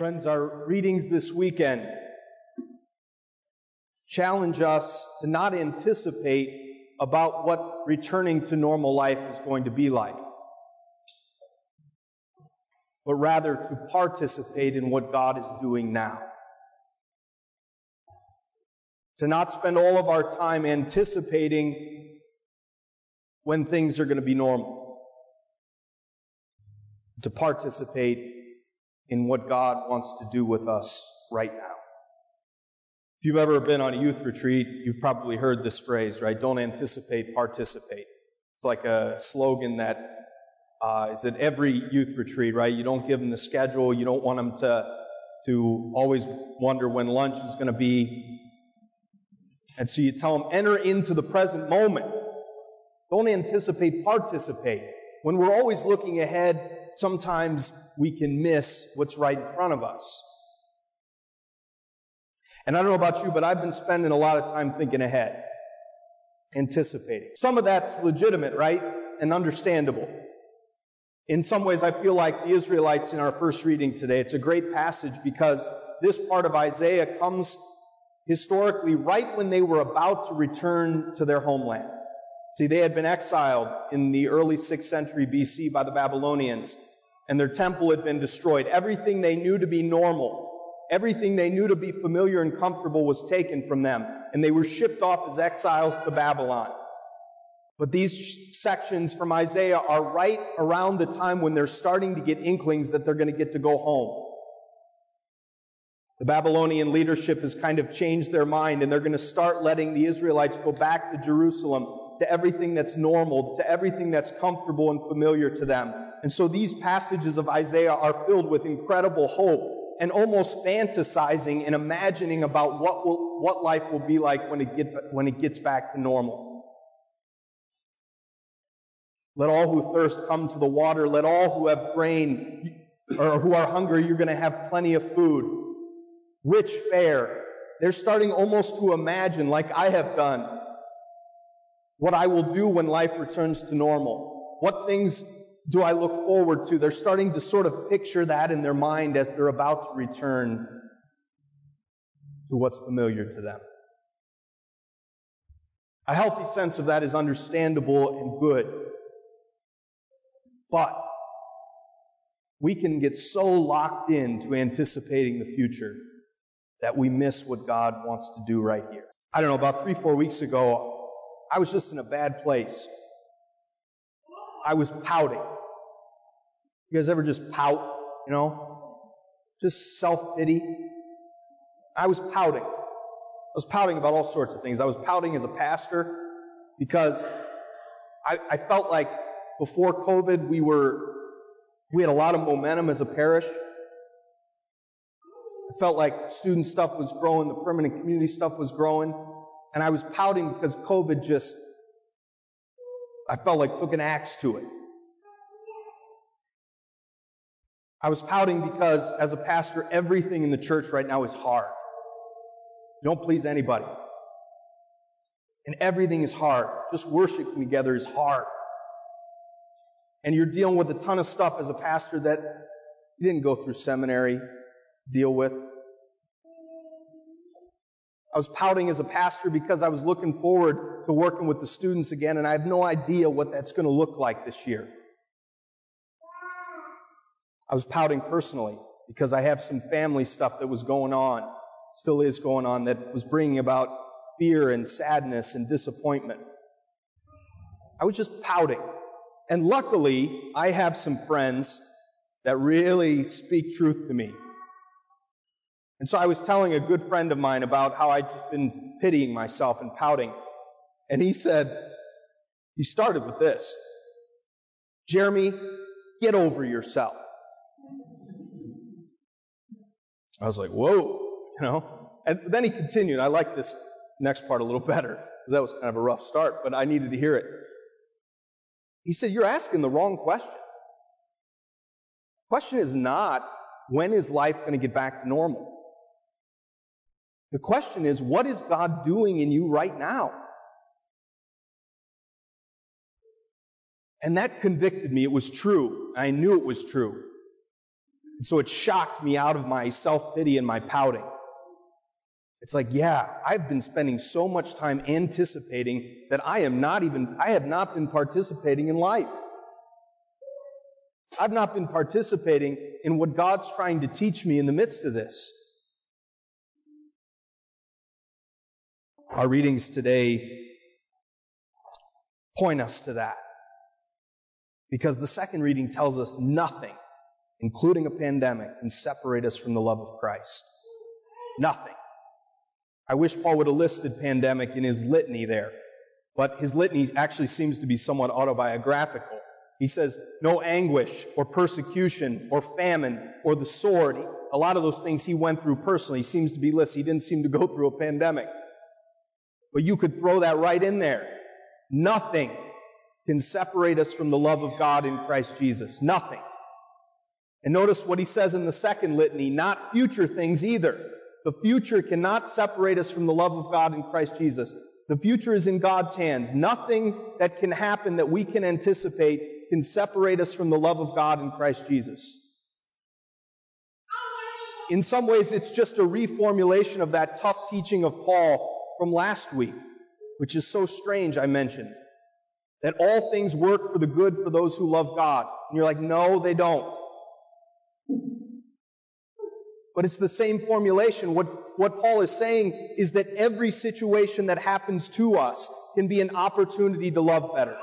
Friends, our readings this weekend challenge us to not anticipate about what returning to normal life is going to be like, but rather to participate in what God is doing now. To not spend all of our time anticipating when things are going to be normal. To participate in what God wants to do with us right now. If you've ever been on a youth retreat, you've probably heard this phrase, right? Don't anticipate, participate. It's like a slogan that uh, is at every youth retreat, right? You don't give them the schedule. You don't want them to to always wonder when lunch is going to be. And so you tell them, enter into the present moment. Don't anticipate, participate. When we're always looking ahead, sometimes we can miss what's right in front of us. And I don't know about you, but I've been spending a lot of time thinking ahead, anticipating. Some of that's legitimate, right? And understandable. In some ways, I feel like the Israelites in our first reading today. It's a great passage because this part of Isaiah comes historically right when they were about to return to their homeland. See, they had been exiled in the early 6th century BC by the Babylonians, and their temple had been destroyed. Everything they knew to be normal, everything they knew to be familiar and comfortable was taken from them, and they were shipped off as exiles to Babylon. But these sections from Isaiah are right around the time when they're starting to get inklings that they're going to get to go home. The Babylonian leadership has kind of changed their mind and they're going to start letting the Israelites go back to Jerusalem to everything that's normal, to everything that's comfortable and familiar to them. And so these passages of Isaiah are filled with incredible hope and almost fantasizing and imagining about what will, what life will be like when it get, when it gets back to normal. Let all who thirst come to the water. Let all who have grain or who are hungry, you're going to have plenty of food. Rich fare. They're starting almost to imagine, like I have done, what I will do when life returns to normal. What things do I look forward to? They're starting to sort of picture that in their mind as they're about to return to what's familiar to them. A healthy sense of that is understandable and good. But we can get so locked in to anticipating the future that we miss what God wants to do right here. I don't know, about three, four weeks ago, I was just in a bad place. I was pouting. You guys ever just pout, you know? Just self-pity. I was pouting. I was pouting about all sorts of things. I was pouting as a pastor because I, I felt like before COVID we were, we had a lot of momentum as a parish. I felt like student stuff was growing, the permanent community stuff was growing. And I was pouting because COVID just, I felt like took an axe to it. I was pouting because as a pastor, everything in the church right now is hard. You don't please anybody. And everything is hard. Just worshiping together is hard. And you're dealing with a ton of stuff as a pastor that you didn't go through seminary, deal with. I was pouting as a pastor because I was looking forward to working with the students again, and I have no idea what that's going to look like this year. I was pouting personally because I have some family stuff that was going on, still is going on, that was bringing about fear and sadness and disappointment. I was just pouting. And luckily, I have some friends that really speak truth to me. And so I was telling a good friend of mine about how I'd just been pitying myself and pouting. And he said, he started with this. Jeremy, get over yourself. I was like, whoa, you know. And then he continued. I like this next part a little better because that was kind of a rough start, but I needed to hear it. He said, you're asking the wrong question. The question is not, when is life going to get back to normal? The question is, what is God doing in you right now? And that convicted me. It was true. I knew it was true. So it shocked me out of my self-pity and my pouting. It's like, yeah, I've been spending so much time anticipating that I am not even, I have not been participating in life. I've not been participating in what God's trying to teach me in the midst of this. Our readings today point us to that. Because the second reading tells us nothing, including a pandemic, can separate us from the love of Christ. Nothing. I wish Paul would have listed pandemic in his litany there, but his litany actually seems to be somewhat autobiographical. He says, no anguish or persecution or famine or the sword. A lot of those things he went through personally. Seems to be listed. He didn't seem to go through a pandemic. But you could throw that right in there. Nothing can separate us from the love of God in Christ Jesus. Nothing. And notice what he says in the second litany, not future things either. The future cannot separate us from the love of God in Christ Jesus. The future is in God's hands. Nothing that can happen that we can anticipate can separate us from the love of God in Christ Jesus. In some ways, it's just a reformulation of that tough teaching of Paul from last week, which is so strange, I mentioned. That all things work for the good for those who love God. And you're like, no, they don't. But it's the same formulation. What, what Paul is saying is that every situation that happens to us can be an opportunity to love better.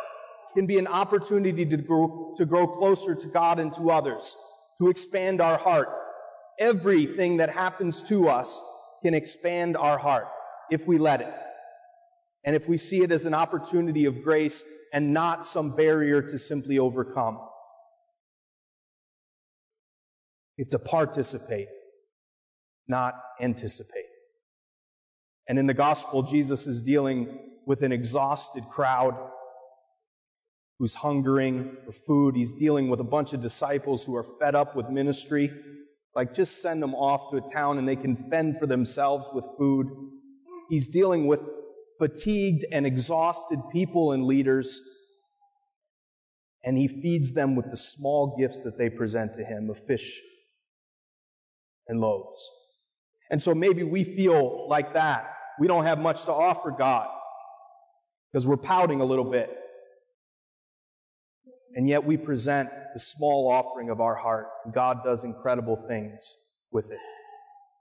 Can be an opportunity to grow, to grow closer to God and to others. To expand our heart. Everything that happens to us can expand our heart if we let it. And if we see it as an opportunity of grace and not some barrier to simply overcome. We have to participate, not anticipate. And in the gospel, Jesus is dealing with an exhausted crowd who's hungering for food. He's dealing with a bunch of disciples who are fed up with ministry. Like, just send them off to a town and they can fend for themselves with food. He's dealing with fatigued and exhausted people and leaders, and he feeds them with the small gifts that they present to him of fish and loaves. And so maybe we feel like that. We don't have much to offer God because we're pouting a little bit. And yet we present the small offering of our heart. God does incredible things with it.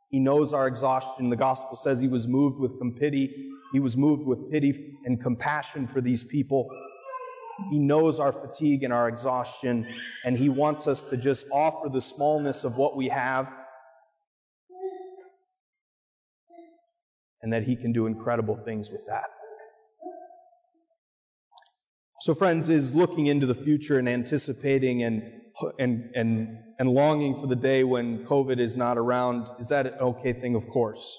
He knows our exhaustion. The gospel says he was moved with pity. He was moved with pity and compassion for these people. He knows our fatigue and our exhaustion, and he wants us to just offer the smallness of what we have, and that he can do incredible things with that. So, friends, is looking into the future and anticipating and and, and, and longing for the day when COVID is not around, is that an okay thing? Of course.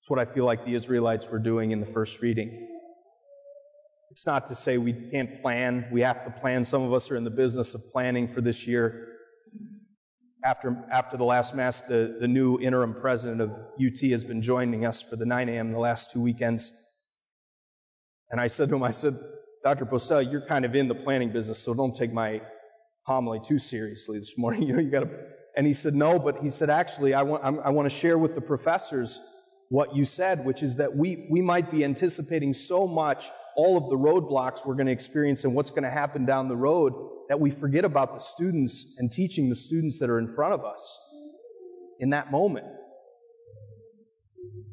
It's what I feel like the Israelites were doing in the first reading. It's not to say we can't plan. We have to plan. Some of us are in the business of planning for this year. After, after the last Mass, the, the new interim president of UT has been joining us for the 9 a.m. the last two weekends. And I said to him, I said, Dr. Postel, you're kind of in the planning business, so don't take my homily too seriously this morning. You know, you got to. And he said, no, but he said, actually, I want, I want to share with the professors what you said, which is that we, we might be anticipating so much all of the roadblocks we're going to experience and what's going to happen down the road that we forget about the students and teaching the students that are in front of us in that moment.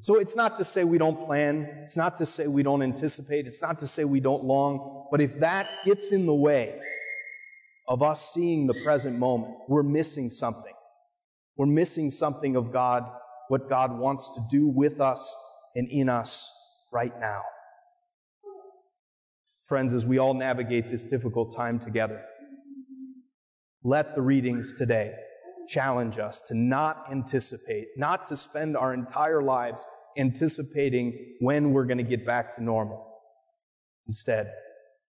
So it's not to say we don't plan. It's not to say we don't anticipate. It's not to say we don't long. But if that gets in the way of us seeing the present moment, we're missing something. We're missing something of God, what God wants to do with us and in us right now. Friends, as we all navigate this difficult time together, let the readings today challenge us to not anticipate, not to spend our entire lives anticipating when we're going to get back to normal. Instead,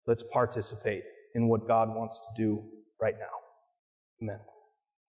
let's participate in what God wants to do right now. Amen.